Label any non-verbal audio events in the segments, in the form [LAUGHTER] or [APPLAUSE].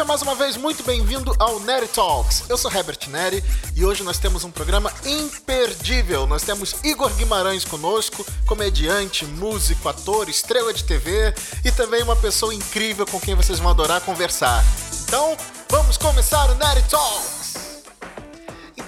Seja mais uma vez muito bem-vindo ao Neri Talks. Eu sou Herbert Neri e hoje nós temos um programa imperdível. Nós temos Igor Guimarães conosco, comediante, músico, ator, estrela de TV e também uma pessoa incrível com quem vocês vão adorar conversar. Então, vamos começar o Neri Talks!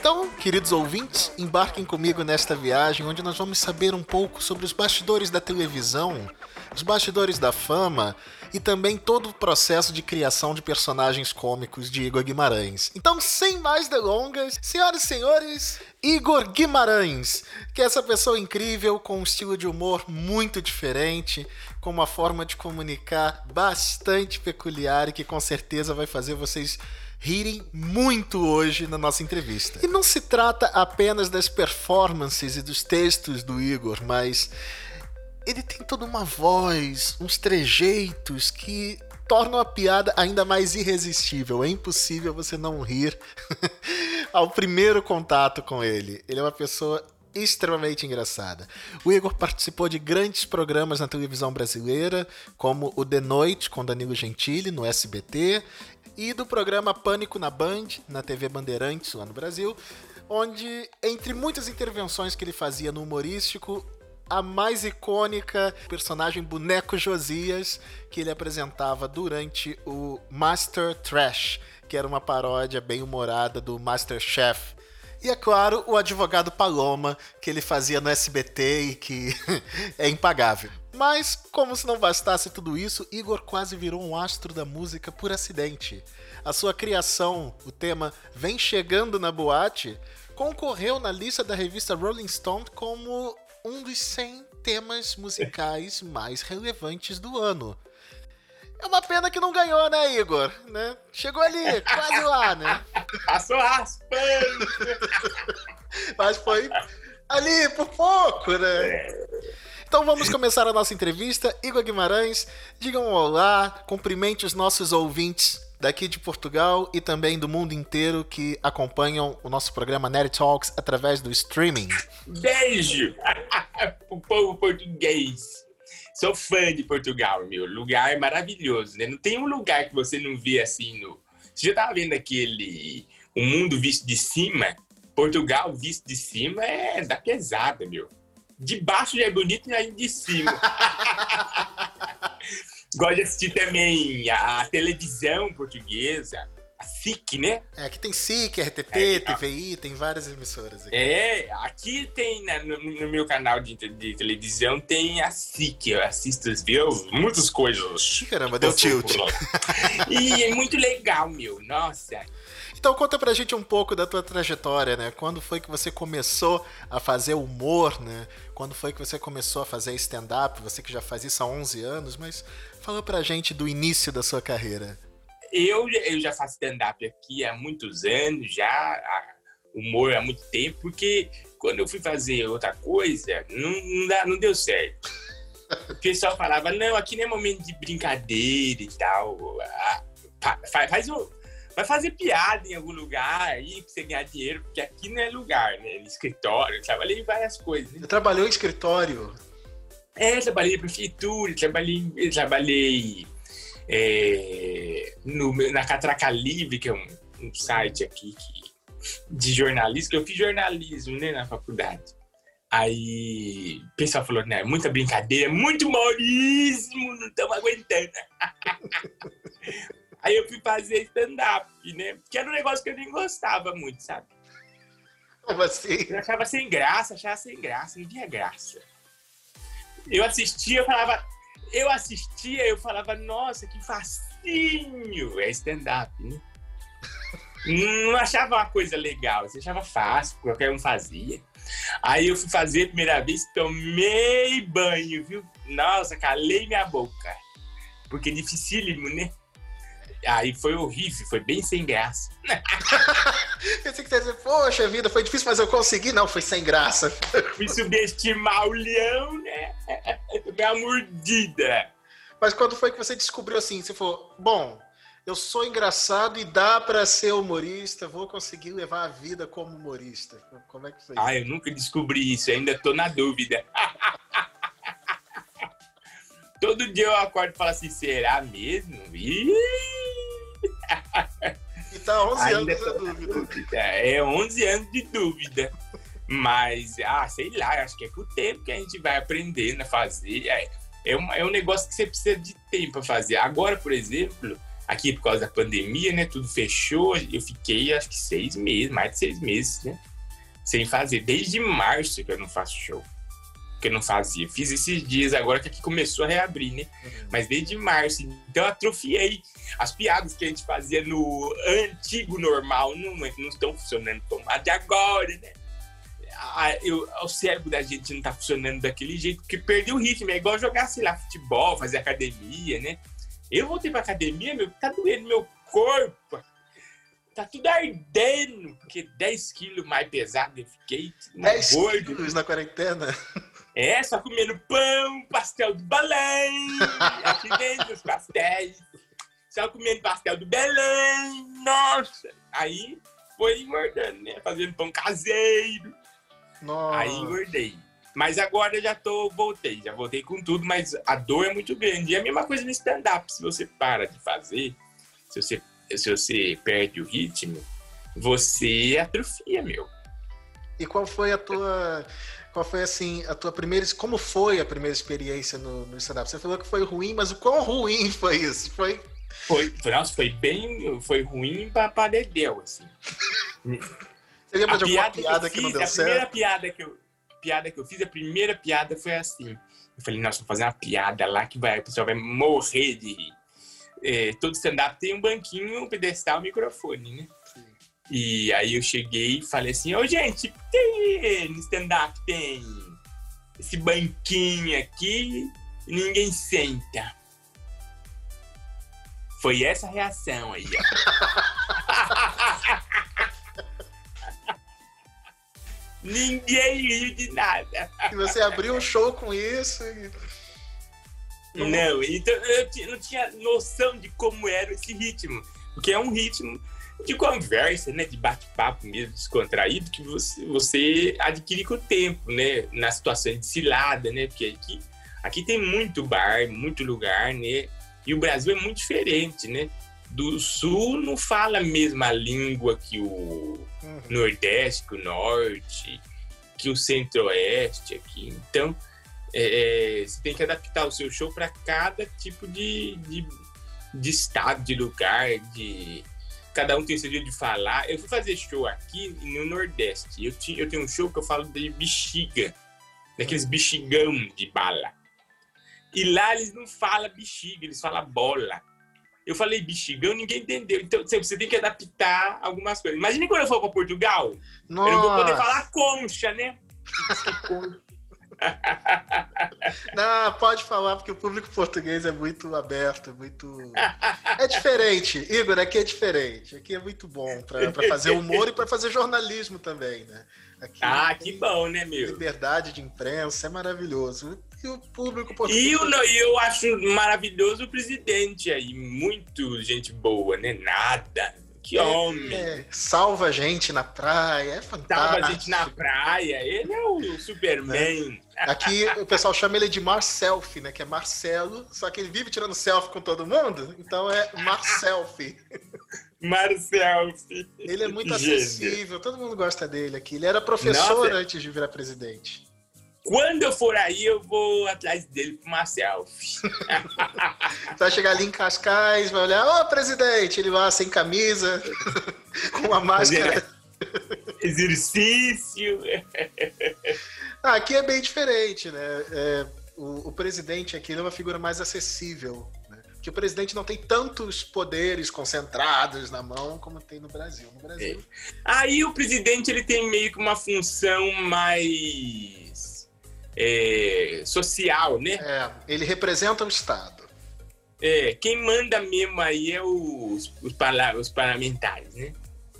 Então, queridos ouvintes, embarquem comigo nesta viagem onde nós vamos saber um pouco sobre os bastidores da televisão, os bastidores da fama e também todo o processo de criação de personagens cômicos de Igor Guimarães. Então, sem mais delongas, senhoras e senhores, Igor Guimarães, que é essa pessoa incrível com um estilo de humor muito diferente, com uma forma de comunicar bastante peculiar e que com certeza vai fazer vocês rirem muito hoje na nossa entrevista. E não se trata apenas das performances e dos textos do Igor, mas ele tem toda uma voz, uns trejeitos que tornam a piada ainda mais irresistível. É impossível você não rir [LAUGHS] ao primeiro contato com ele. Ele é uma pessoa extremamente engraçada. O Igor participou de grandes programas na televisão brasileira, como o De Noite com Danilo Gentili no SBT e do programa Pânico na Band, na TV Bandeirantes lá no Brasil, onde entre muitas intervenções que ele fazia no humorístico, a mais icônica personagem boneco Josias que ele apresentava durante o Master Trash, que era uma paródia bem humorada do Master Chef. E é claro, o advogado Paloma, que ele fazia no SBT e que [LAUGHS] é impagável. Mas, como se não bastasse tudo isso, Igor quase virou um astro da música por acidente. A sua criação, o tema Vem Chegando na Boate, concorreu na lista da revista Rolling Stone como um dos 100 temas musicais mais relevantes do ano. É uma pena que não ganhou, né, Igor? Né? Chegou ali, quase lá, né? [LAUGHS] Passou raspando. Mas foi ali por pouco, né? Então vamos começar a nossa entrevista. Igor Guimarães, digam um olá, cumprimente os nossos ouvintes daqui de Portugal e também do mundo inteiro que acompanham o nosso programa Nerd Talks através do streaming. Beijo [LAUGHS] pro povo português. Sou fã de Portugal, meu. Lugar maravilhoso, né? Não tem um lugar que você não vê assim no. Você já tava vendo aquele O Mundo Visto de Cima? Portugal visto de cima é da pesada, meu. De baixo já é bonito e aí de cima. [LAUGHS] Gosto de assistir também a, televisão portuguesa, SIC, né? É, aqui tem SIC, RTP, é, TVI, tem várias emissoras aqui. É, aqui tem, né, no, no, meu canal de, de, televisão, tem a SIC, eu assisto, viu? Muitas coisas. Caramba, deu tilt. e é muito legal, meu, nossa. Então conta pra gente um pouco da tua trajetória, né? Quando foi que você começou a fazer humor, né? Quando foi que você começou a fazer stand-up? Você que já faz isso há 11 anos, mas fala pra gente do início da sua carreira. Eu, eu já faço stand-up aqui há muitos anos, já humor há muito tempo, porque quando eu fui fazer outra coisa, não, não, dá, não deu certo. O pessoal falava, não, aqui não é momento de brincadeira e tal. Ah, faz, faz o Vai fazer piada em algum lugar aí pra você ganhar dinheiro, porque aqui não é lugar, né? No escritório, eu trabalhei em várias coisas. Né? Você trabalhou em escritório? É, trabalhei em prefeitura, trabalhei, trabalhei é, no, na Catraca Livre, que é um, um site aqui que, de jornalismo, que eu fiz jornalismo né, na faculdade. Aí o pessoal falou, né, muita brincadeira, muito humorismo, não estamos aguentando. [LAUGHS] Aí eu fui fazer stand-up, né? Que era um negócio que eu nem gostava muito, sabe? Como assim? Eu achava sem graça, achava sem graça, não tinha graça. Eu assistia, eu falava. Eu assistia, eu falava, nossa, que facinho! É stand-up, né? [LAUGHS] não achava uma coisa legal, você achava fácil, qualquer um fazia. Aí eu fui fazer a primeira vez, tomei banho, viu? Nossa, calei minha boca. Porque é dificílimo, né? Aí foi horrível, foi bem sem graça. [LAUGHS] Pensei que você ia dizer, poxa vida, foi difícil, mas eu consegui. Não, foi sem graça. [LAUGHS] Fui subestimar o leão, né? [LAUGHS] Minha mordida. Mas quando foi que você descobriu assim? Você falou, bom, eu sou engraçado e dá para ser humorista, vou conseguir levar a vida como humorista. Como é que foi? Ah, eu nunca descobri isso, ainda tô na dúvida. Todo dia eu acordo e falo assim, será mesmo? Ih! tá 11 Ainda anos de dúvida. dúvida. É 11 anos de dúvida. Mas, ah, sei lá, acho que é com o tempo que a gente vai aprendendo a fazer. É, é, um, é um negócio que você precisa de tempo para fazer. Agora, por exemplo, aqui por causa da pandemia, né? Tudo fechou. Eu fiquei acho que seis meses, mais de seis meses, né? Sem fazer. Desde março que eu não faço show. Que eu não fazia. Fiz esses dias agora que aqui começou a reabrir, né? Uhum. Mas desde março. Então eu atrofiei. As piadas que a gente fazia no antigo normal não, não estão funcionando como a de agora, né? a, eu, o cérebro da gente não tá funcionando daquele jeito, porque perdeu o ritmo. É igual jogar, sei lá, futebol, fazer academia, né? Eu voltei pra academia, meu, tá doendo meu corpo. Tá tudo ardendo, porque 10 quilos mais pesado eu fiquei. 10 gordo. quilos na quarentena? É, só comendo pão, pastel do Belém. Aqui dentro os pastéis. Só comendo pastel do Belém. Nossa! Aí foi engordando, né? Fazendo pão caseiro. Nossa. Aí engordei. Mas agora já tô, voltei, já voltei com tudo, mas a dor é muito grande. E é a mesma coisa no stand-up, se você para de fazer, se você, se você perde o ritmo, você atrofia, meu. E qual foi a tua. Qual foi assim a tua primeira. Como foi a primeira experiência no, no stand-up? Você falou que foi ruim, mas o quão ruim [LAUGHS] foi isso? Foi. Foi, nossa, foi bem. Foi ruim pra, pra Dedéu, assim. Você lembra a de alguma piada que, fiz, que, não deu a certo? Primeira piada que, eu, piada que eu fiz, a primeira piada foi assim. Eu falei, nossa, vou fazer uma piada lá que vai, o pessoal vai morrer de rir. É, todo stand-up tem um banquinho, um pedestal, um microfone, né? E aí eu cheguei e falei assim, ô oh, gente, tem no stand-up tem esse banquinho aqui e ninguém senta. Foi essa reação aí, ó. [LAUGHS] Ninguém riu de nada. E você abriu um show com isso? E... Não, então eu não tinha noção de como era esse ritmo. Porque é um ritmo de conversa, né? De bate-papo mesmo, descontraído, que você, você adquire com o tempo, né? Na situação de cilada, né? Porque aqui, aqui tem muito bar, muito lugar, né? E o Brasil é muito diferente, né? Do Sul não fala a mesma língua que o uhum. Nordeste, que o Norte, que o Centro-Oeste aqui. Então, é, é, você tem que adaptar o seu show para cada tipo de, de, de, estado, de lugar, de cada um tem seu jeito de falar. Eu fui fazer show aqui no Nordeste. Eu, eu tenho um show que eu falo de bexiga, daqueles bexigão de bala. E lá eles não falam bexiga, eles falam bola. Eu falei bexigão, ninguém entendeu. Então você tem que adaptar algumas coisas. Imagina quando eu for para Portugal. Nossa. Eu não vou poder falar concha, né? [LAUGHS] Não, pode falar, porque o público português é muito aberto, muito. É diferente, Igor, aqui é diferente. Aqui é muito bom para fazer humor e para fazer jornalismo também, né? Aqui ah, que bom, né, meu? Liberdade de imprensa é maravilhoso e o público português. E eu, eu acho maravilhoso o presidente aí, muito gente boa, né? Nada. Que é, homem. É, salva a gente na praia, é fantástico. Salva a gente na praia, ele é o Superman. É. Aqui o pessoal chama ele de Marcelfi, né? Que é Marcelo, só que ele vive tirando selfie com todo mundo, então é Marcelfi. [LAUGHS] Marcelfi. Ele é muito acessível, todo mundo gosta dele aqui. Ele era professor Nossa. antes de virar presidente. Quando eu for aí, eu vou atrás dele com uma selfie. Vai chegar ali em Cascais, vai olhar, ô oh, presidente, ele vai sem camisa, [LAUGHS] com uma máscara. [LAUGHS] Exercício. [LAUGHS] Ah, aqui é bem diferente, né? É, o, o, presidente aqui é uma figura mais acessível. Né? Porque o presidente não tem tantos poderes concentrados na mão como tem no Brasil. No Brasil. É. Aí o presidente ele tem meio que uma função mais é, social, né? É, ele representa o Estado. É, quem manda mesmo aí é os, os, os parlamentares, né?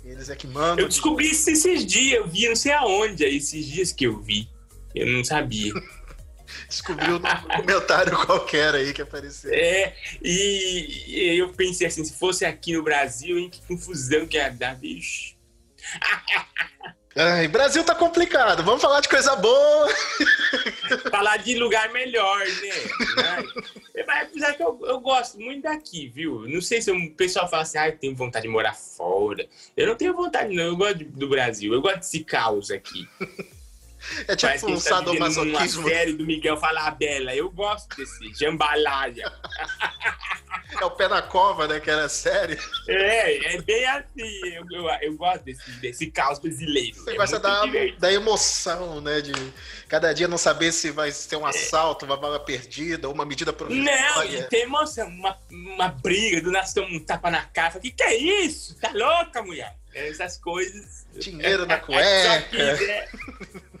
Eles é que mandam. Eu descobri isso esses dias, eu vi não sei aonde, esses dias que eu vi. Eu não sabia. [LAUGHS] Descobriu num comentário [LAUGHS] qualquer aí que apareceu. É, e, e, eu pensei assim, se fosse aqui no Brasil, hein, que confusão que ia dar, bicho. [LAUGHS] Ai, Brasil tá complicado. Vamos falar de coisa boa. falar de lugar melhor, né? Mas, apesar que eu, eu, gosto muito daqui, viu? Não sei se o pessoal fala assim, ah, tenho vontade de morar fora. Eu não tenho vontade, não. Eu gosto do Brasil. Eu gosto desse caos aqui. É tipo Parece um tá sadomasoquismo. Uma série do Miguel Falabella. Eu gosto desse jambalaya. [LAUGHS] É o pé na cova, né? Que era série. É, é bem assim. Eu, eu, eu gosto desse, desse caos brasileiro. Você é gosta da, da emoção, né? De cada dia não saber se vai ter um é. assalto, uma bala perdida, uma medida provisória. Não, e tem emoção. Uma, uma briga, do nada um tapa na cara. O que, que é isso? Tá louca, mulher? Essas coisas. Dinheiro na cueca. É, [LAUGHS]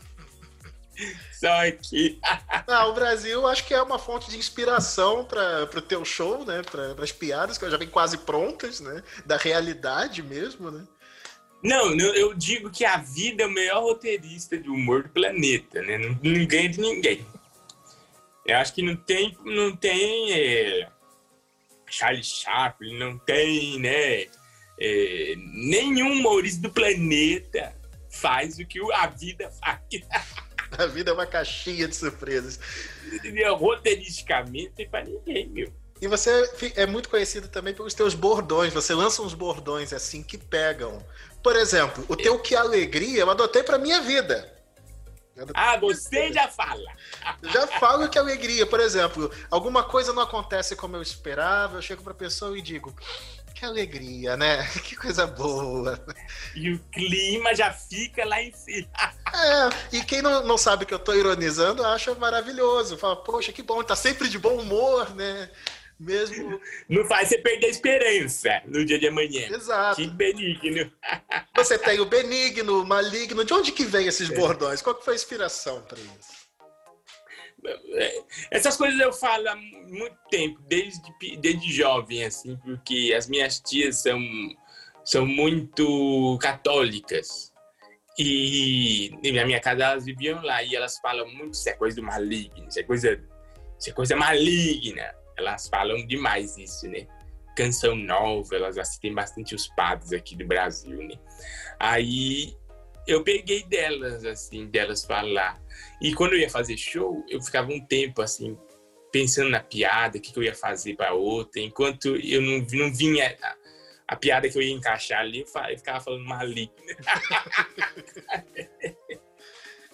só aqui. ah, o Brasil acho que é uma fonte de inspiração para o teu show, né? Para as piadas que já vem quase prontas, né? Da realidade mesmo, né? Não, eu digo que a vida é o melhor roteirista de humor do planeta, né? Não, não ganha de ninguém. Eu acho que não tem, não tem é, Charlie Chaplin, não tem, né? É, nenhum humorista do planeta faz o que a vida faz. [LAUGHS] [LAUGHS] A vida é uma caixinha de surpresas. Roteiristicamente, tem pra ninguém, meu. E você é muito conhecido também pelos teus bordões. Você lança uns bordões assim que pegam. Por exemplo, o teu Que Alegria eu adotei pra minha vida. Ah, você já fala. [LAUGHS] Já falo que alegria. Por exemplo, alguma coisa não acontece como eu esperava, eu chego pra pessoa e digo: que alegria, né? [LAUGHS] Que coisa boa. E o clima já fica lá em cima. É, e quem não, não sabe que eu tô ironizando acha maravilhoso. Fala, poxa, que bom, tá sempre de bom humor, né? Mesmo. Não faz você perder a esperança no dia de amanhã. Exato. Que benigno. Você tem o benigno, o maligno. De onde que vem esses bordões? Qual que foi a inspiração para isso? É, essas coisas eu falo há muito tempo, desde, desde jovem, assim, porque as minhas tias são, são muito católicas. E na minha casa elas viviam lá e elas falam muito isso é coisa do maligno, isso é coisa, isso é coisa maligna. Elas falam demais isso, né? Canção nova, elas assistem bastante os padres aqui do Brasil, né? Aí eu peguei delas, assim, delas falar. E quando eu ia fazer show, eu ficava um tempo assim, pensando na piada, o que, que eu ia fazer para outra, enquanto eu não, não vinha a, a, piada que eu ia encaixar ali, eu, eu ficava falando maligno. [LAUGHS]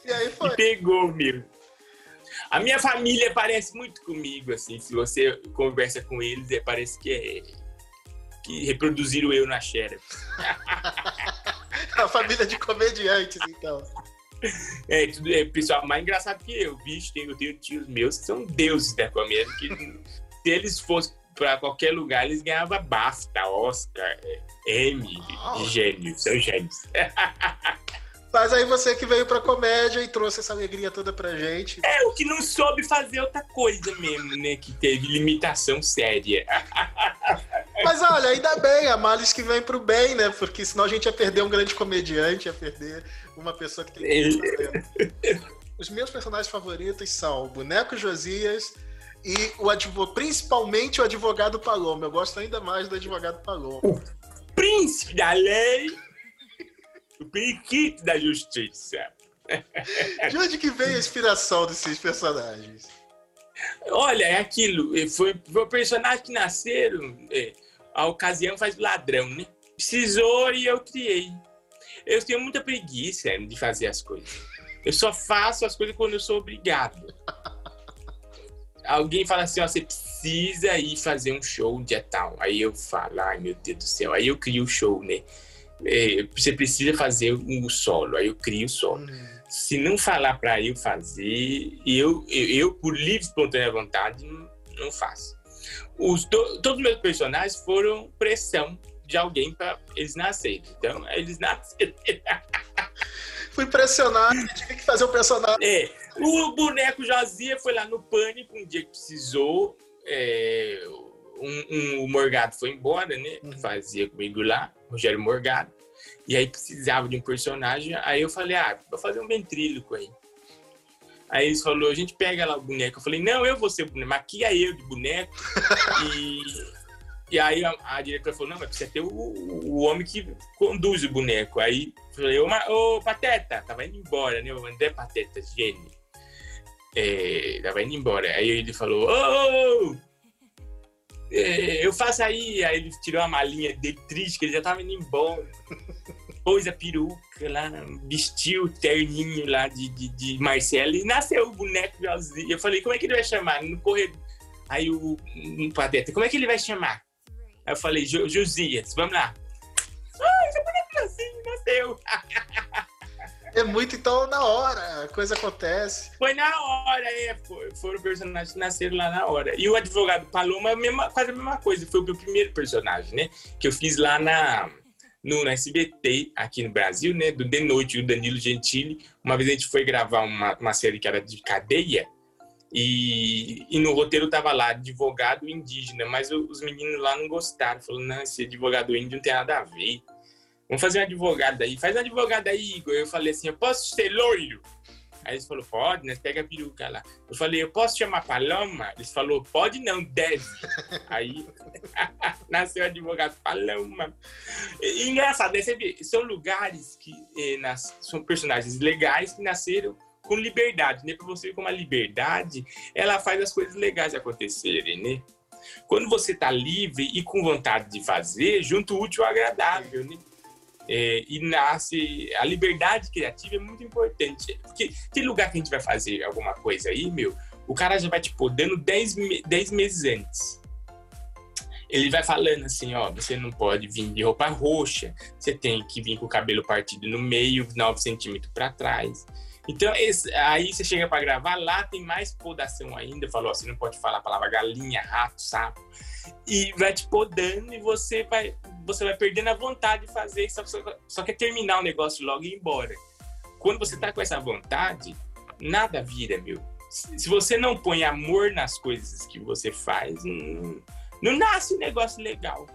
e aí foi. E pegou mesmo. A minha família parece muito comigo, assim, se você conversa com eles, é, parece que é que reproduziram eu na Xera. [LAUGHS] a família de comediantes, então. É, tudo, é pessoal mais engraçado que eu, bicho. eu tenho tios meus que são deuses da comédia, que [LAUGHS] se eles fossem para qualquer lugar, eles ganhavam BAFTA, Oscar, Emmy, oh. gênios, são gênios. [LAUGHS] Mas aí você que veio pra comédia e trouxe essa alegria toda pra gente. É, o que não soube fazer outra coisa mesmo, né? Que teve limitação séria. [LAUGHS] Mas olha, ainda bem, a males que vem pro bem, né? Porque senão a gente ia perder um grande comediante, ia perder uma pessoa que tem. Os meus personagens favoritos são o Boneco Josias e o advogado, principalmente o advogado Paloma. Eu gosto ainda mais do advogado Paloma. O príncipe da lei, periquito da justiça. De onde que vem a inspiração desses personagens? Olha, é aquilo. Foi, foi personagem que nasceram. É, a ocasião faz o ladrão, né? Precisou e eu criei. Eu tenho muita preguiça de fazer as coisas. Eu só faço as coisas quando eu sou obrigado. Alguém fala assim, ó, você precisa ir fazer um show dia tal. Aí eu falo, ai meu Deus do céu. Aí eu crio o show, né? É, você precisa fazer um solo. Aí eu crio o solo. Hum. Se não falar para eu fazer, eu, eu, eu, por livre espontânea vontade, não, não faço. Os, to, todos os meus personagens foram pressão de alguém para eles nascerem. Então, eles nasceram. Fui pressionado, tive que fazer o um personagem. É, o boneco Jazia foi lá no pânico um dia que precisou. É, um, um, o Morgado foi embora, né? Uhum. Fazia comigo lá, Rogério Morgado. E aí precisava de um personagem. Aí eu falei, ah, vou fazer um ventríloco aí. Aí eles falaram, a gente pega lá o boneco. Eu falei, não, eu vou ser o boneco, maquia eu de boneco. [LAUGHS] e, E aí a, a diretora falou, não, mas precisa ter o, o homem que conduz o boneco. Aí eu falei, ô, ô Pateta, tava indo embora, né? O André Pateta, gênio. É, tava indo embora. Aí ele falou, ô, é, eu faço aí. Aí ele tirou a malinha dele triste, que ele já tava indo embora. Pôs a peruca lá, vestiu o terninho lá de, de, de Marcelo e nasceu o boneco igualzinho. Eu falei, como é que ele vai chamar? No corredor. Aí o, o Pateta, como é que ele vai chamar? Aí eu falei, Josias, vamos lá. Ai, esse boneco assim, nasceu. [LAUGHS] É muito, então, na hora, a coisa acontece. Foi na hora, é. Foram personagens que nasceram lá na hora. E o advogado Paloma, quase a mesma coisa. Foi o meu primeiro personagem, né? Que eu fiz lá na, no, SBT, aqui no Brasil, né? Do De Noite, o Danilo Gentili. Uma vez a gente foi gravar uma, uma série que era de cadeia. E, e no roteiro tava lá, advogado indígena, mas os meninos lá não gostaram. Falaram, não, esse advogado índio não tem nada a ver. Vamos fazer um advogado aí. Faz um advogado aí, Igor. Eu falei assim, eu posso ser loiro? Aí eles falaram, pode, né? Pega a peruca lá. Eu falei, eu posso chamar Paloma? Eles falaram, pode não, deve. [LAUGHS] aí [LAUGHS] nasceu o advogado Paloma. E, engraçado, né? Você vê, são lugares que eh, nas, são personagens legais que nasceram com liberdade, né? Para você ver como a liberdade, ela faz as coisas legais acontecerem, né? Quando você tá livre e com vontade de fazer, junto o útil ao agradável, né? É, e nasce a liberdade criativa é muito importante porque tem lugar que a gente vai fazer alguma coisa aí meu o cara já vai tipo dando 10, 10 meses antes ele vai falando assim ó você não pode vir de roupa roxa você tem que vir com o cabelo partido no meio 9 centímetros para trás então, esse, aí você chega para gravar, lá tem mais podação ainda. Falou, você não pode falar a palavra galinha, rato, sapo. E vai te podando e você vai, você vai perdendo a vontade de fazer, só, só, só quer terminar o negócio logo e ir embora. Quando você tá com essa vontade, nada vira, meu. Se você não põe amor nas coisas que você faz, não, não nasce um negócio legal.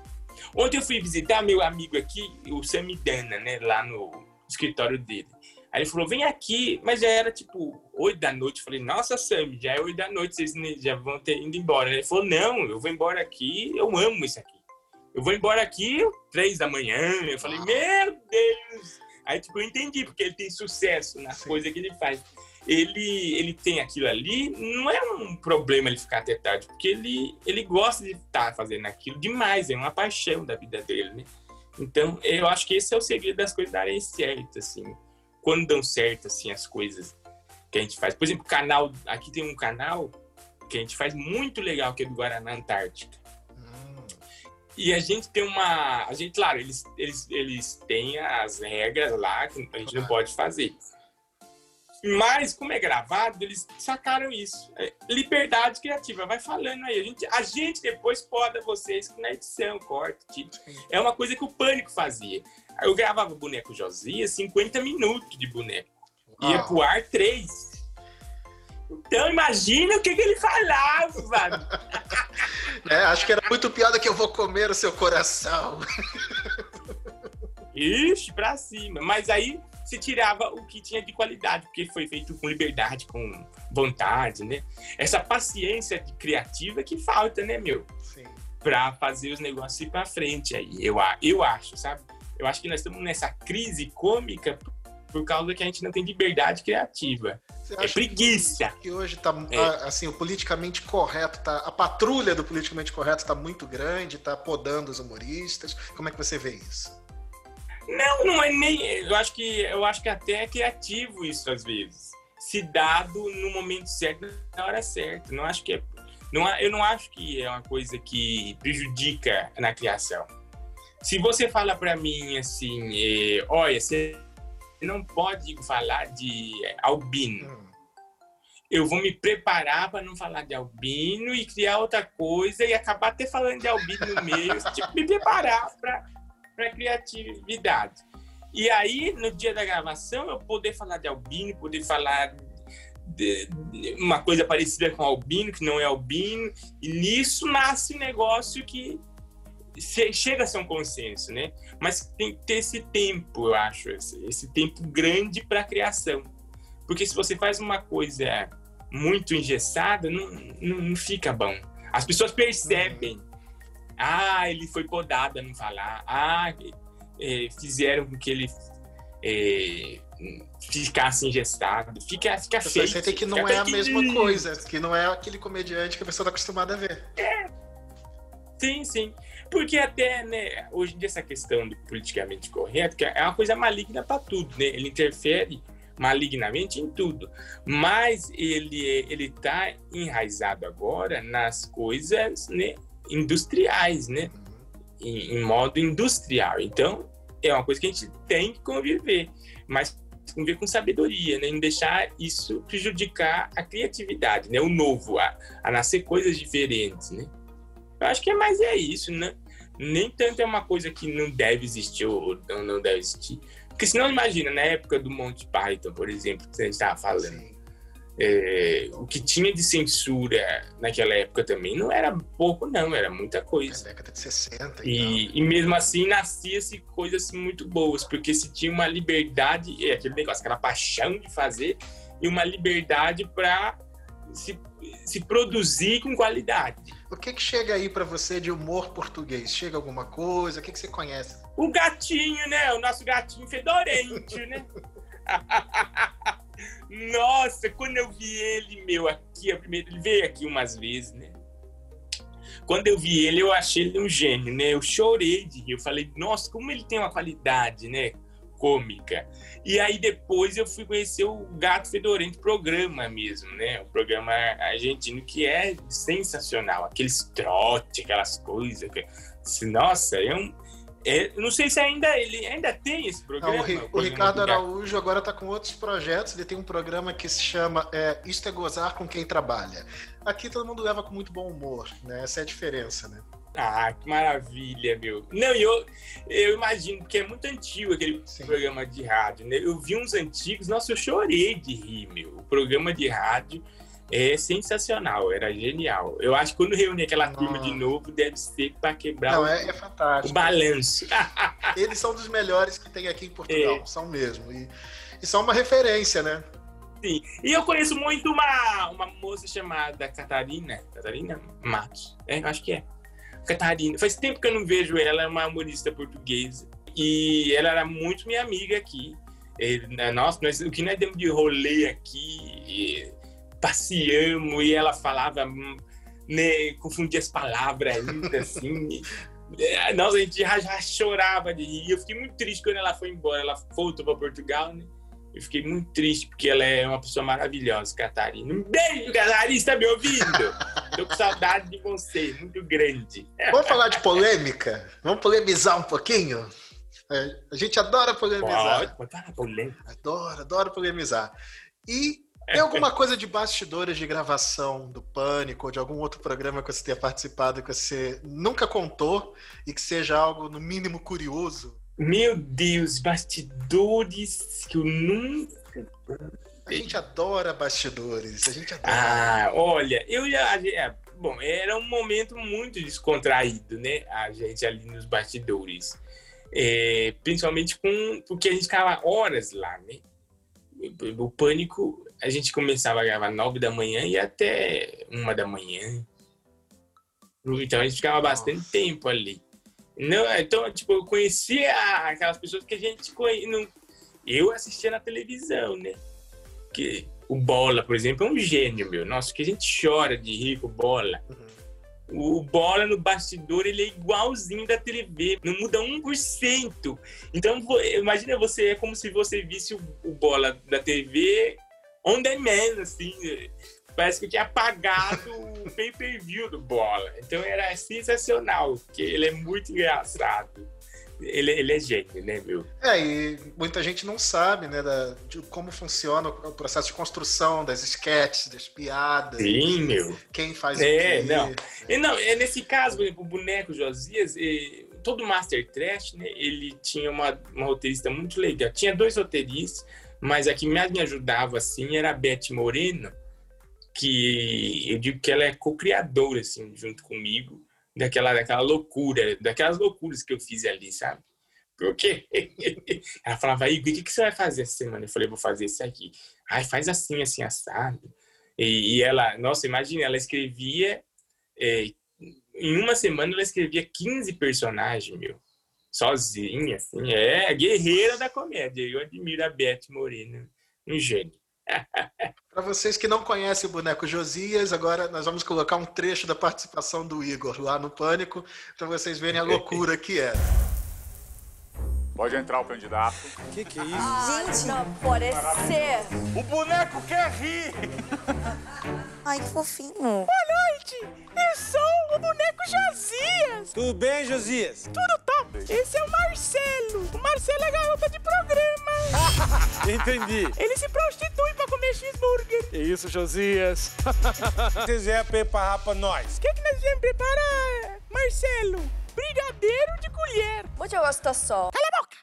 Ontem eu fui visitar meu amigo aqui, o Samidana, né, lá no escritório dele. Aí ele falou, vem aqui, mas já era tipo oito da noite. Eu falei, nossa, Sam, já é oito da noite, vocês já vão ter ido embora. Ele falou, não, eu vou embora aqui, eu amo isso aqui. Eu vou embora aqui três da manhã. Eu falei, meu Deus! Aí, tipo, eu entendi, porque ele tem sucesso nas coisas que ele faz. Ele, ele tem aquilo ali, não é um problema ele ficar até tarde, porque ele, ele gosta de estar tá fazendo aquilo demais, é uma paixão da vida dele, né? Então, eu acho que esse é o segredo das coisas darem certo, assim quando dão certo, assim, as coisas que a gente faz. Por exemplo, canal, aqui tem um canal que a gente faz muito legal, que é do Guaraná Antártica. E a gente tem uma. A gente, claro, eles, eles, eles têm as regras lá que a gente não pode fazer. Mas, como é gravado, eles sacaram isso. É, liberdade criativa, vai falando aí. A gente, a gente depois poda vocês na edição, corta, tipo. É uma coisa que o Pânico fazia. Eu gravava boneco Josias, 50 minutos de boneco. Ia ah. pro ar 3. Então imagina o que, que ele falava. [LAUGHS] é, acho que era muito piada que eu vou comer o seu coração. [LAUGHS] Ixi, pra cima. Mas aí se tirava o que tinha de qualidade, porque foi feito com liberdade, com vontade, né? Essa paciência criativa que falta, né, meu? Sim. Pra fazer os negócios ir pra frente aí. Eu, eu acho, sabe? Eu acho que nós estamos nessa crise cômica por causa que a gente não tem liberdade criativa. É preguiça. Que, hoje tá é. assim, o politicamente correto tá a patrulha do politicamente correto está muito grande, está podando os humoristas. Como é que você vê isso? Não, não é nem. Eu acho que eu acho que até é criativo isso às vezes. Se dado no momento certo, na hora certa. Não acho que é. Não, eu não acho que é uma coisa que prejudica na criação. Se você fala para mim assim, eh, olha, você não pode falar de albino. Hum. Eu vou me preparar para não falar de albino e criar outra coisa e acabar até falando de albino no meio. [LAUGHS] tipo, me preparar para para criatividade. E aí, no dia da gravação, eu poder falar de albino, poder falar de, de uma coisa parecida com albino, que não é albino, e nisso nasce um negócio que chega a ser um consenso, né? Mas tem que ter esse tempo, eu acho, esse, esse tempo grande para a criação. Porque se você faz uma coisa muito engessada, não, não, não, fica bom. As pessoas percebem. Ah, ele foi podado a não falar. Ah, é, fizeram com que ele é, ficasse engessado. Fica, fica feio. Você tem que não é a mesma coisa, que não é aquele comediante que a pessoa está acostumada a ver. É. Sim, sim. Porque até, né, hoje em dia essa questão do politicamente correto, que é uma coisa maligna para tudo, né? Ele interfere malignamente em tudo. Mas ele ele tá enraizado agora nas coisas, né, industriais, né? Em, em, modo industrial. Então, é uma coisa que a gente tem que conviver, mas conviver com sabedoria, né? Não deixar isso prejudicar a criatividade, né? O novo, a, a nascer coisas diferentes, né? Eu acho que é mais é isso, né? Nem tanto é uma coisa que não deve existir ou não deve existir. Porque senão, imagina, na época do Monty Python, por exemplo, que a gente estava falando, é, o que tinha de censura naquela época também não era pouco, não, era muita coisa. Na década de 60 e, e, e mesmo assim nascia-se coisas muito boas, porque se tinha uma liberdade, é, aquele negócio, aquela paixão de fazer, e uma liberdade para se, se produzir com qualidade. O que, que chega aí para você de humor português? Chega alguma coisa? O que, que você conhece? O gatinho, né? O nosso gatinho fedorente, né? [LAUGHS] Nossa, quando eu vi ele, meu, aqui, a primeira, ele veio aqui umas vezes, né? Quando eu vi ele, eu achei ele um gênio, né? Eu chorei de rir. Eu falei, nossa, como ele tem uma qualidade, né? Cômica. E aí depois eu fui conhecer o Gato Fedorento programa mesmo, né? O programa argentino que é sensacional. Aqueles trote, aquelas coisas. Nossa, é um, é, não sei se ainda ele ainda tem esse programa. Não, o, o, o Ricardo Araújo agora está com outros projetos. Ele tem um programa que se chama é, Isto é Gozar com Quem Trabalha. Aqui todo mundo leva com muito bom humor, né? Essa é a diferença, né? Ah, que maravilha, meu. Não, eu, eu imagino, porque é muito antigo aquele Sim. programa de rádio, né? Eu vi uns antigos, nossa, eu chorei de rir, meu. O programa de rádio é sensacional, era genial. Eu acho que quando reunir aquela Nossa. turma de novo, deve ser para quebrar Não, o, é, é fantástico. o balanço. [LAUGHS] Eles são dos melhores que tem aqui em Portugal, é. são mesmo. E, e são uma referência, né? Sim. E eu conheço muito uma, uma moça chamada Catarina. Catarina Matos. É, acho que é. Catarina. Faz tempo que eu não vejo ela, é uma humorista portuguesa. E ela era muito minha amiga aqui. E, né, nossa, nós, o que nós demos de rolê aqui passeamos e ela falava, né, confundia as palavras ainda, assim. É, nossa, a gente já, já chorava de rir. Eu fiquei muito triste quando ela foi embora. Ela voltou para Portugal, né? Eu fiquei muito triste porque ela é uma pessoa maravilhosa, Catarina. Um beijo, Catarina, está me ouvindo? Tô com saudade de você, muito grande. Vamos falar de polêmica? Vamos polemizar um pouquinho? É, a gente adora polemizar. Pode, pode falar polêmica. Adora, adora polemizar. E tem alguma coisa de bastidores de gravação do Pânico ou de algum outro programa que você tenha participado que você nunca contou e que seja algo, no mínimo, curioso? Meu Deus, bastidores que eu nunca. A gente adora bastidores, a gente adora. Ah, olha, eu já. É, bom, era um momento muito descontraído, né? A gente ali nos bastidores. É, principalmente com. Porque a gente ficava horas lá, né? O pânico a gente começava a gravar nove da manhã e até uma da manhã. Então a gente ficava bastante tempo ali. Não, então, tipo, eu conhecia aquelas pessoas que a gente conhecia. Não, eu assistia na televisão, né? Que o Bola, por exemplo, é um gênio, meu. Nossa, que a gente chora de rir com o Bola. Uhum. O Bola no bastidor, ele é igualzinho da TV, não muda 1%. Então, imagina você, é como se você visse o, o Bola da TV on demand, assim. Parece que eu tinha apagado o pay-per-view do Bola. Então era sensacional, porque ele é muito engraçado. Ele, ele é gênio, né, meu? É, e muita gente não sabe, né, da, de como funciona o processo de construção das sketches, das piadas. Sim, meu. Quem faz é, o quê. Não. E não, é nesse caso, por exemplo, o boneco Josias, e, todo Master Trash, né, ele tinha uma, uma roteirista muito legal. Tinha dois roteiristas, mas a que mais me ajudava, assim, era a Beth Moreno, que eu digo que ela é co-criadora, assim, junto comigo, daquela, daquela loucura, daquelas loucuras que eu fiz ali, sabe? Porque [LAUGHS] ela falava, Igor, o que, que você vai fazer essa semana? Eu falei, vou fazer isso aqui. Ai, faz assim, assim, assado. E, e ela, nossa, imagina, ela escrevia é, em uma semana ela escrevia 15 personagens, meu. Sozinha, assim. É, guerreira da comédia. Eu admiro a Beth Moreno, um gênio. Para vocês que não conhecem o boneco Josias, agora nós vamos colocar um trecho da participação do Igor lá no Pânico, para vocês verem a loucura que é. Pode entrar o candidato. Que que é isso? Gente, não pode ser. O boneco quer rir! Ai, que fofinho. Boa noite! Eu sou o boneco Josias! Tudo bem, Josias? Tudo top! Esse é o Marcelo! O Marcelo é garota de programa! [LAUGHS] Entendi. Ele se prostitui pra comer cheeseburger! É isso, Josias. [LAUGHS] Vocês vieram preparar pra nós. O que, que nós viemos preparar, Marcelo? Brigadeiro de colher! Muito gostoso. Cala a boca!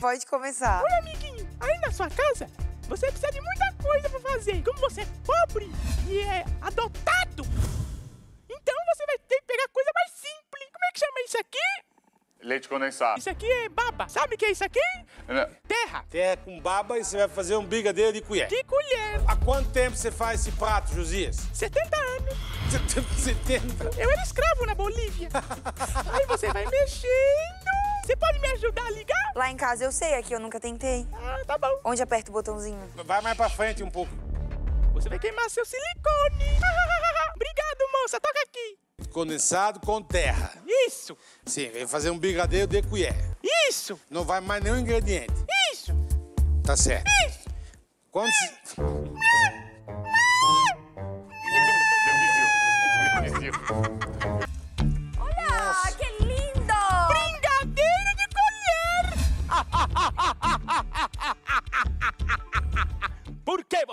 Pode começar. Oi, amiguinho! Aí na sua casa, você precisa de muita coisa pra fazer. Como você é pobre e é adotado, então você vai ter que pegar coisa mais simples. Como é que chama isso aqui? Leite condensado. Isso aqui é baba. Sabe o que é isso aqui? Não, Terra. Terra com baba e você vai fazer um brigadeiro de colher. De colher. Há quanto tempo você faz esse prato, Josias? [LAUGHS] 70 anos. Você tem 70. Eu era escravo na Bolívia. [LAUGHS] Aí você vai mexendo. Você pode me ajudar a ligar? Lá em casa eu sei, aqui eu nunca tentei. Ah, tá bom. Onde aperta o botãozinho? Vai mais pra frente um pouco. Você vai queimar seu silicone. [LAUGHS] Obrigado, moça. Toca aqui. Condensado com terra. Isso. Sim, vem fazer um brigadeiro de colher. Isso. Não vai mais nenhum ingrediente. Isso. Tá certo. Isso. Quando se... meu vizinho. Meu vizinho.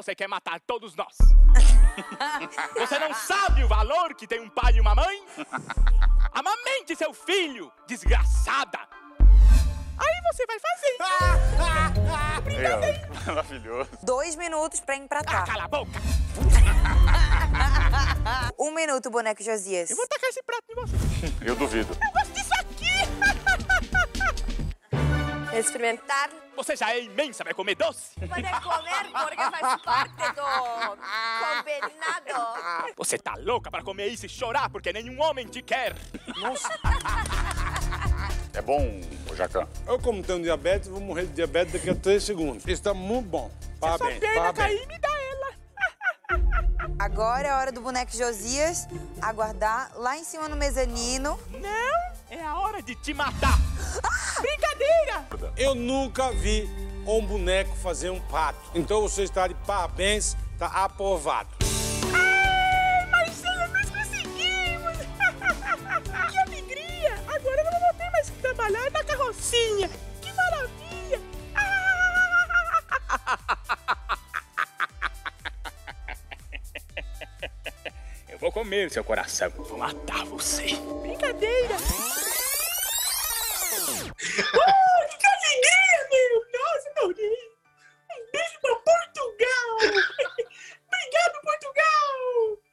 Você quer matar todos nós? [LAUGHS] Você não sabe o valor que tem um pai e uma mãe? [LAUGHS] Amamente seu filho, desgraçada! Aí você vai fazer. [LAUGHS] Aí, ó, Maravilhoso. Dois minutos pra Ah, empratar. cala a boca! Um minuto, boneco Josias. Eu vou tacar esse prato em você. Eu duvido. Eu gosto disso aqui! Experimentar. Você já é imensa, vai comer doce? Pode comer porque faz parte do combinado. Você tá louca para comer isso e chorar porque nenhum homem te quer. Nossa, É bom, Jacan. eu como tenho diabetes, vou morrer de diabetes daqui a 3 segundos. Isso tá muito bom. Parabéns, perna parabéns. cair, me dá ela. Agora é a hora do boneco Josias aguardar lá em cima no mezanino. Não, é a hora de te matar. Brincadeira! Eu nunca vi um boneco fazer um prato. Então você está de parabéns, tá aprovado. Ai, Marcelo, nós conseguimos! [LAUGHS] que alegria! Agora eu não vou ter mais que trabalhar na carrocinha. Que maravilha! [LAUGHS] Eu vou comer seu coração. Vou matar você. Brincadeira! Oh, que meu! Nossa, Maurinho! Um beijo pra Portugal! [LAUGHS] Obrigado, Portugal!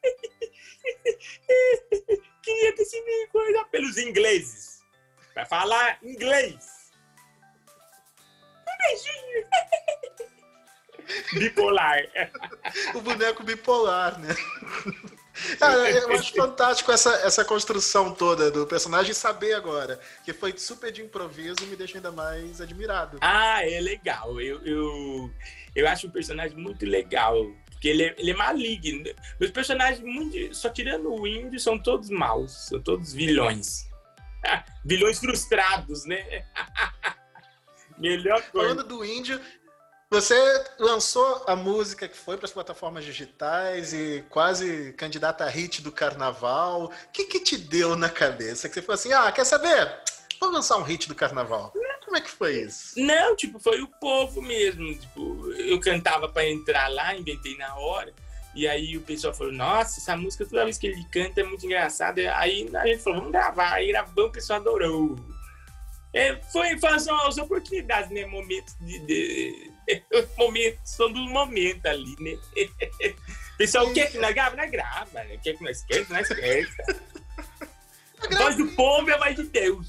[LAUGHS] Queria ter sido coisa pelos ingleses. Vai falar inglês. Um beijinho. [LAUGHS] Bipolar. O boneco bipolar, né? Cara, eu acho fantástico essa, essa construção toda do personagem e saber agora que foi super de improviso me deixa ainda mais admirado. Ah, é legal. Eu, eu, eu acho o personagem muito legal. Porque ele é, ele é maligno. Meus personagens, muito, só tirando o índio, são todos maus. São todos vilões. [LAUGHS] vilões frustrados, né? [LAUGHS] Melhor coisa. Falando do índio, você lançou a música que foi para as plataformas digitais e quase candidata a hit do carnaval. O que, que te deu na cabeça? Que você falou assim: ah, quer saber? Vou lançar um hit do carnaval. Como é que foi isso? Não, tipo, foi o povo mesmo. Tipo, eu cantava pra entrar lá, inventei na hora. E aí o pessoal falou, nossa, essa música toda vez que ele canta é muito engraçada. Aí a gente falou, vamos gravar. Aí gravamos, o pessoal adorou. É, foi, as, as oportunidades, né? Momentos de. de [LAUGHS] momentos, são dos momentos ali, né? [LAUGHS] O pessoal quer que nós grava, nós grava. né? Quer que nós quer, nós quer. [LAUGHS] A voz do povo é a voz de Deus.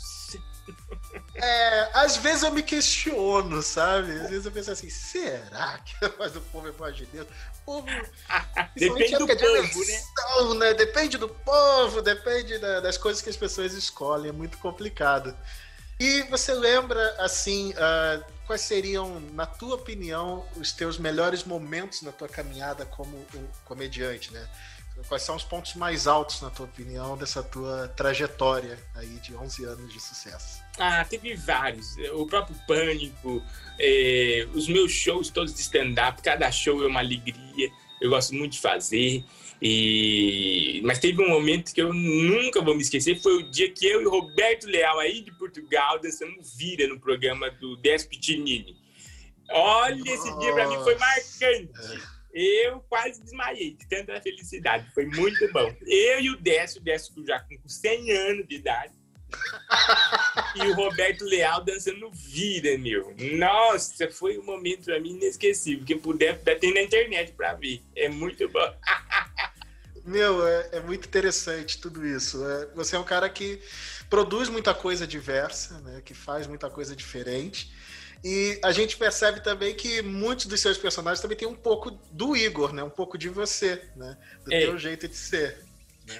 É, às vezes eu me questiono, sabe? Às vezes eu penso assim, será que a voz do povo é voz de Deus? O povo. Depende do de povo, né? eleição, né? Depende do povo, depende da- das coisas que as pessoas escolhem, é muito complicado. E você lembra, assim, ah, quais seriam, na tua opinião, os teus melhores momentos na tua caminhada como um comediante, né? Quais são os pontos mais altos, na tua opinião, dessa tua trajetória aí de 11 anos de sucesso? Ah, teve vários. O próprio Pânico, eh, os meus shows todos de stand-up, cada show é uma alegria. Eu gosto muito de fazer. E... Mas teve um momento que eu nunca vou me esquecer, foi o dia que eu e Roberto Leal, aí de Portugal, dançamos vira no programa do Décio Pitinini. Olha, esse dia pra mim foi marcante. Eu quase desmaiei de tanta felicidade. Foi muito bom. Eu e o Décio, o Décio já com 100 anos de idade, [LAUGHS] e o Roberto Leal dançando vira, meu. Nossa, foi um momento pra mim inesquecível. Quem puder, tem na internet pra ver. É muito bom. [LAUGHS] Meu, é, é muito interessante tudo isso. É, você é um cara que produz muita coisa diversa, né? Que faz muita coisa diferente. E a gente percebe também que muitos dos seus personagens também tem um pouco do Igor, né? Um pouco de você, né? Do É. teu jeito de ser.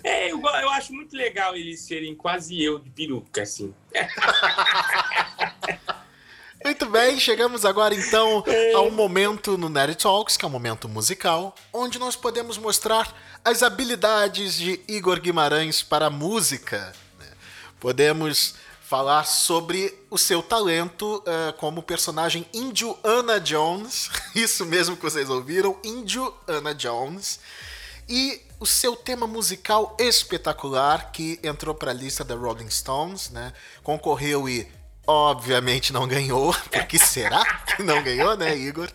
É, eu, eu acho muito legal eles serem quase eu de peruca, assim. [LAUGHS] Muito bem, chegamos agora então a um momento no Nerd Talks, que é um momento musical, onde nós podemos mostrar as habilidades de Igor Guimarães para a música. né? Podemos falar sobre o seu talento eh, como personagem índio Anna Jones, [LAUGHS] isso mesmo que vocês ouviram, índio Anna Jones, e o seu tema musical espetacular que entrou para a lista da Rolling Stones, né? Concorreu e obviamente não ganhou, [LAUGHS] porque será que não ganhou, né, Igor?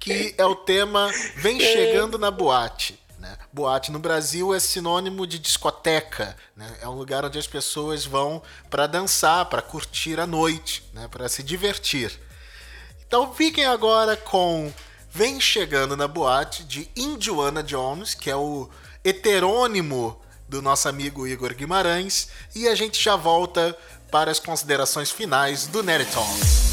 Que é o tema Vem Chegando na Boate. Né? Boate no Brasil é sinônimo de discoteca, né? É um lugar onde as pessoas vão para dançar, para curtir a noite, né? Para se divertir. Então fiquem agora com Vem Chegando na Boate de Indiana Jones, que é o heterônimo do nosso amigo Igor Guimarães, e a gente já volta para as considerações finais do Nerd Talks.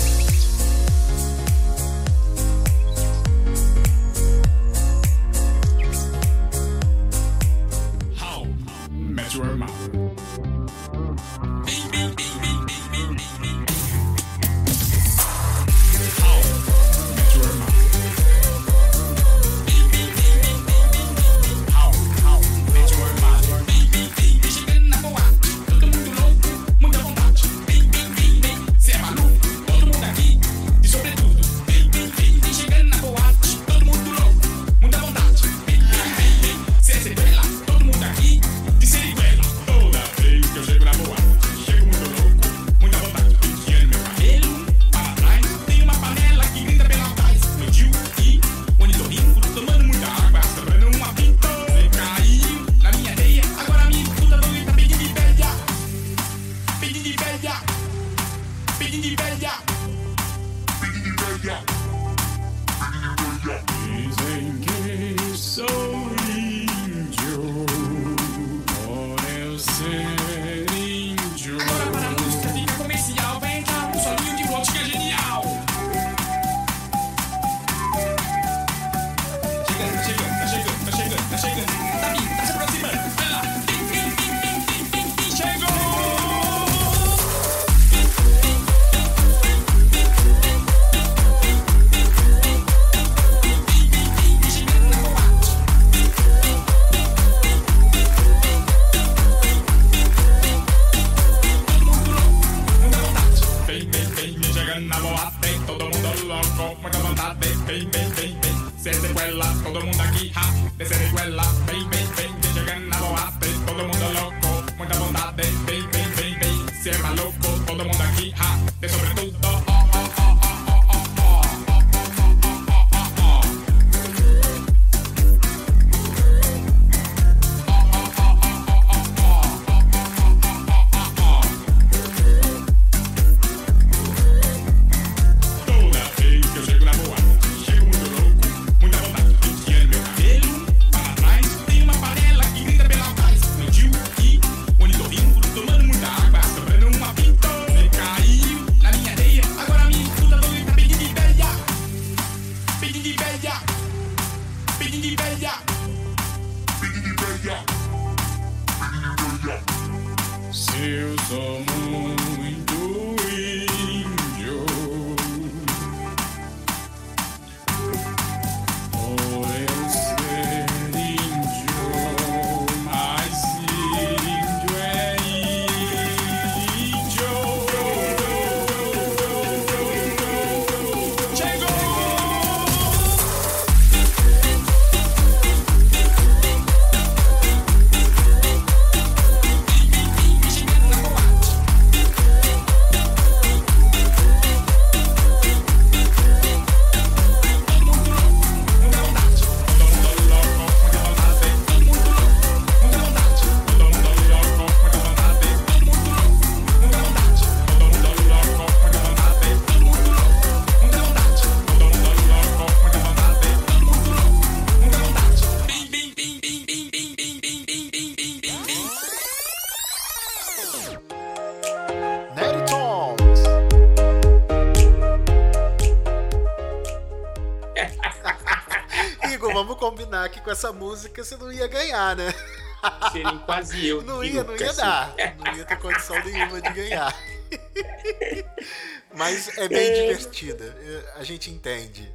Essa música você não ia ganhar, né? [LAUGHS] Serem quase eu. Não ia, não ia dar. Não ia ter condição nenhuma de ganhar. [LAUGHS] Mas é bem divertida. eh, A gente entende.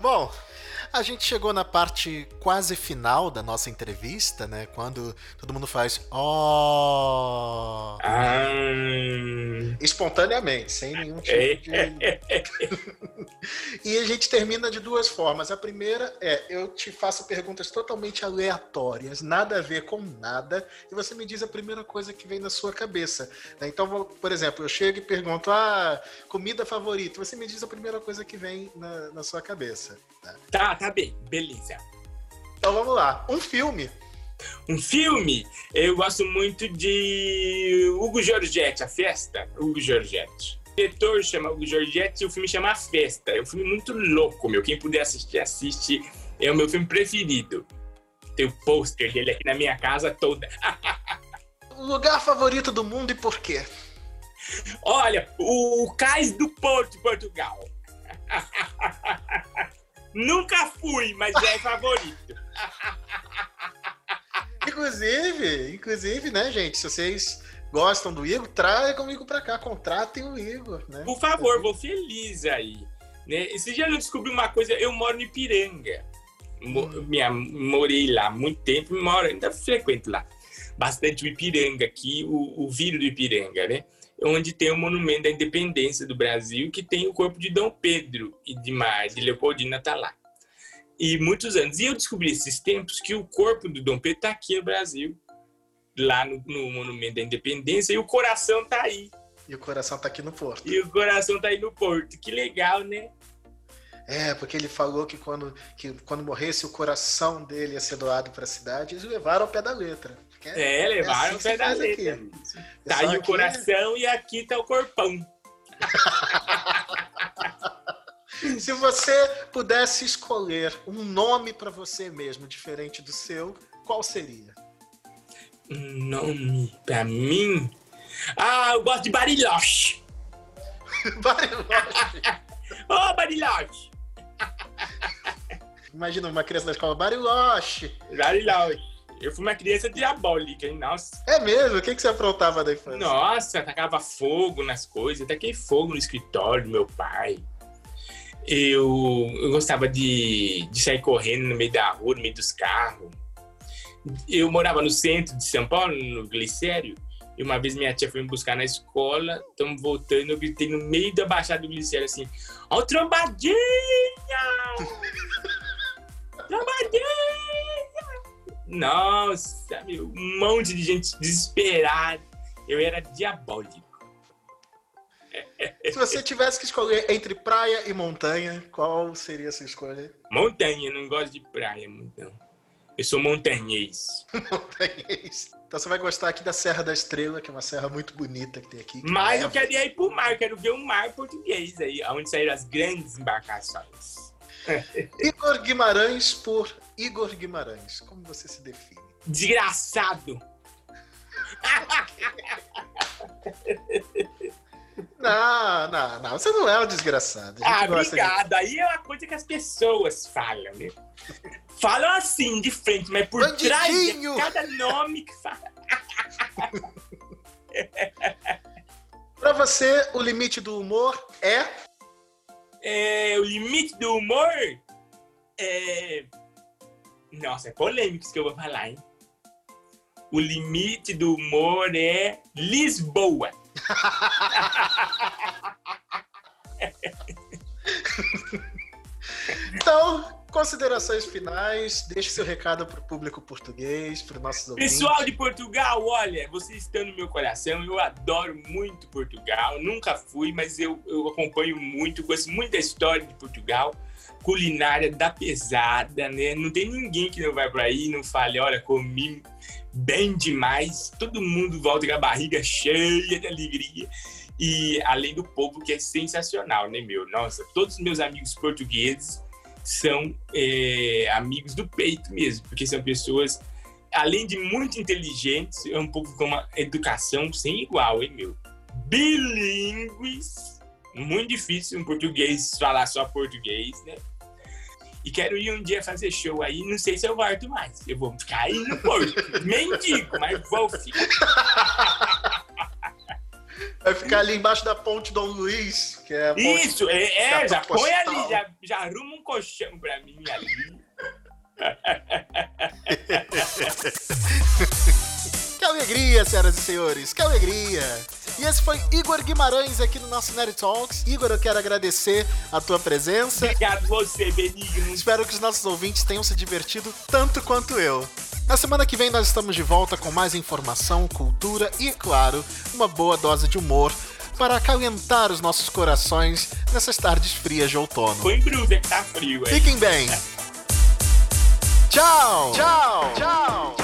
Bom, a gente chegou na parte quase final da nossa entrevista, né? Quando todo mundo faz ó Ah, espontaneamente, sem nenhum é. tipo de. [LAUGHS] E a gente termina de duas formas. A primeira é eu te faço perguntas totalmente aleatórias, nada a ver com nada, e você me diz a primeira coisa que vem na sua cabeça. né? Então, por exemplo, eu chego e pergunto: ah, comida favorita. Você me diz a primeira coisa que vem na, na sua cabeça. né? Tá, tá bem, beleza. Então vamos lá. Um filme. Um filme, eu gosto muito de Hugo Giorgetti, A Festa, Hugo Giorgetti. O diretor chama Hugo Giorgetti e o filme chama A Festa. É um filme muito louco, meu. Quem puder assistir, assiste. É o meu filme preferido. Tem o pôster dele aqui na minha casa toda. [LAUGHS] Lugar favorito do mundo e por quê? Olha, o Cais do Porto, Portugal. [LAUGHS] Nunca fui, mas é favorito. [LAUGHS] Inclusive, inclusive, né, gente? Se vocês gostam do Igor, tragam o Igor pra cá, contratem o Igor, né? Por favor, vou feliz aí. Né? Esse dia eu descobri uma coisa, eu moro em Ipiranga. Mo- minha, morei lá há muito tempo, moro, ainda frequento lá. Bastante o Ipiranga aqui, o, o do Ipiranga, né? Onde tem o Monumento da Independência do Brasil, que tem o corpo de Dom Pedro e de, Mar, de Leopoldina tá lá. E muitos anos. E eu descobri esses tempos que o corpo do Dom Pedro tá aqui no Brasil, lá no, no Monumento da Independência, e o coração tá aí. E o coração tá aqui no Porto. E o coração tá aí no Porto. Que legal, né? É, porque ele falou que quando, que quando morresse o coração dele ia ser doado pra cidade, eles levaram ao pé da letra. É, levaram assim o pé da aqui. Tá aí o coração e aqui tá o corpão. [LAUGHS] Se você pudesse escolher um nome pra você mesmo diferente do seu, qual seria? Um nome pra mim. Ah, eu gosto de Bariloche. [LAUGHS] Bariloche. Ô, Bariloche! Imagina uma criança da escola Bariloche. Bariloche. Eu fui uma criança diabólica, hein? Nossa. É mesmo? O que, que você aprontava da infância? Nossa, tacava fogo nas coisas. Taquei fogo no escritório do meu pai. Eu, eu gostava de, de sair correndo no meio da rua, no meio dos carros. Eu morava no centro de São Paulo, no Glicério. E uma vez minha tia foi me buscar na escola, estamos voltando, eu gritei no meio da baixada do Glicério assim: Ó, o trombadinha! [LAUGHS] trombadinha! Nossa, meu, um monte de gente desesperada. Eu era diabólico. Se você tivesse que escolher entre praia e montanha, qual seria a sua escolha? Montanha, não gosto de praia, não. Eu sou montanhês. [LAUGHS] Montanhês. Então você vai gostar aqui da Serra da Estrela, que é uma serra muito bonita que tem aqui. que Mas eu neva. queria ir pro mar, quero ver o mar português aí, onde saíram as grandes embarcações. Igor Guimarães por Igor Guimarães. Como você se define? Desgraçado! [LAUGHS] Não, não, não. Você não é um desgraçado. Ah, gosta de- obrigado. Aí é uma coisa que as pessoas falam, né? [LAUGHS] Falam assim, de frente, mas por trás Bandidinho! de cada nome que fala. [LAUGHS] Pra você, o limite do humor é. É, o limite do humor é. Nossa, é polêmico isso que eu vou falar, hein? O limite do humor é Lisboa. [LAUGHS] Então, considerações finais. Deixe seu recado pro público português, pro nossos ouvintes. Pessoal de Portugal, olha, vocês estão no meu coração. Eu adoro muito Portugal. Nunca fui, mas eu, eu acompanho muito, conheço muita história de Portugal. Culinária da pesada, né? Não tem ninguém que não vai pra aí e não fale, olha, comi bem demais. Todo mundo volta com a barriga cheia de alegria. E além do povo que é sensacional, né, meu? Nossa, todos os meus amigos portugueses são é, amigos do peito mesmo, porque são pessoas além de muito inteligentes, é um povo com uma educação sem igual, hein, meu? Bilíngues. Muito difícil um português falar só português, né? E quero ir um dia fazer show aí, não sei se eu volto mais. Eu vou ficar aí no Porto. Mendigo, mas vou ficar. Vai ficar ali embaixo da ponte Dom Luiz, que é a ponte. Isso, é, é, já põe postal. ali, já, já arruma um colchão pra mim ali. [LAUGHS] Que alegria, senhoras e senhores, que alegria! E esse foi Igor Guimarães aqui no nosso Nerd Talks. Igor, eu quero agradecer a tua presença. Obrigado você, Benigno. Espero que os nossos ouvintes tenham se divertido tanto quanto eu. Na semana que vem nós estamos de volta com mais informação, cultura e, claro, uma boa dose de humor para acalentar os nossos corações nessas tardes frias de outono. Brusa que tá frio aí. Fiquem bem! [LAUGHS] Tchau! Tchau! Tchau!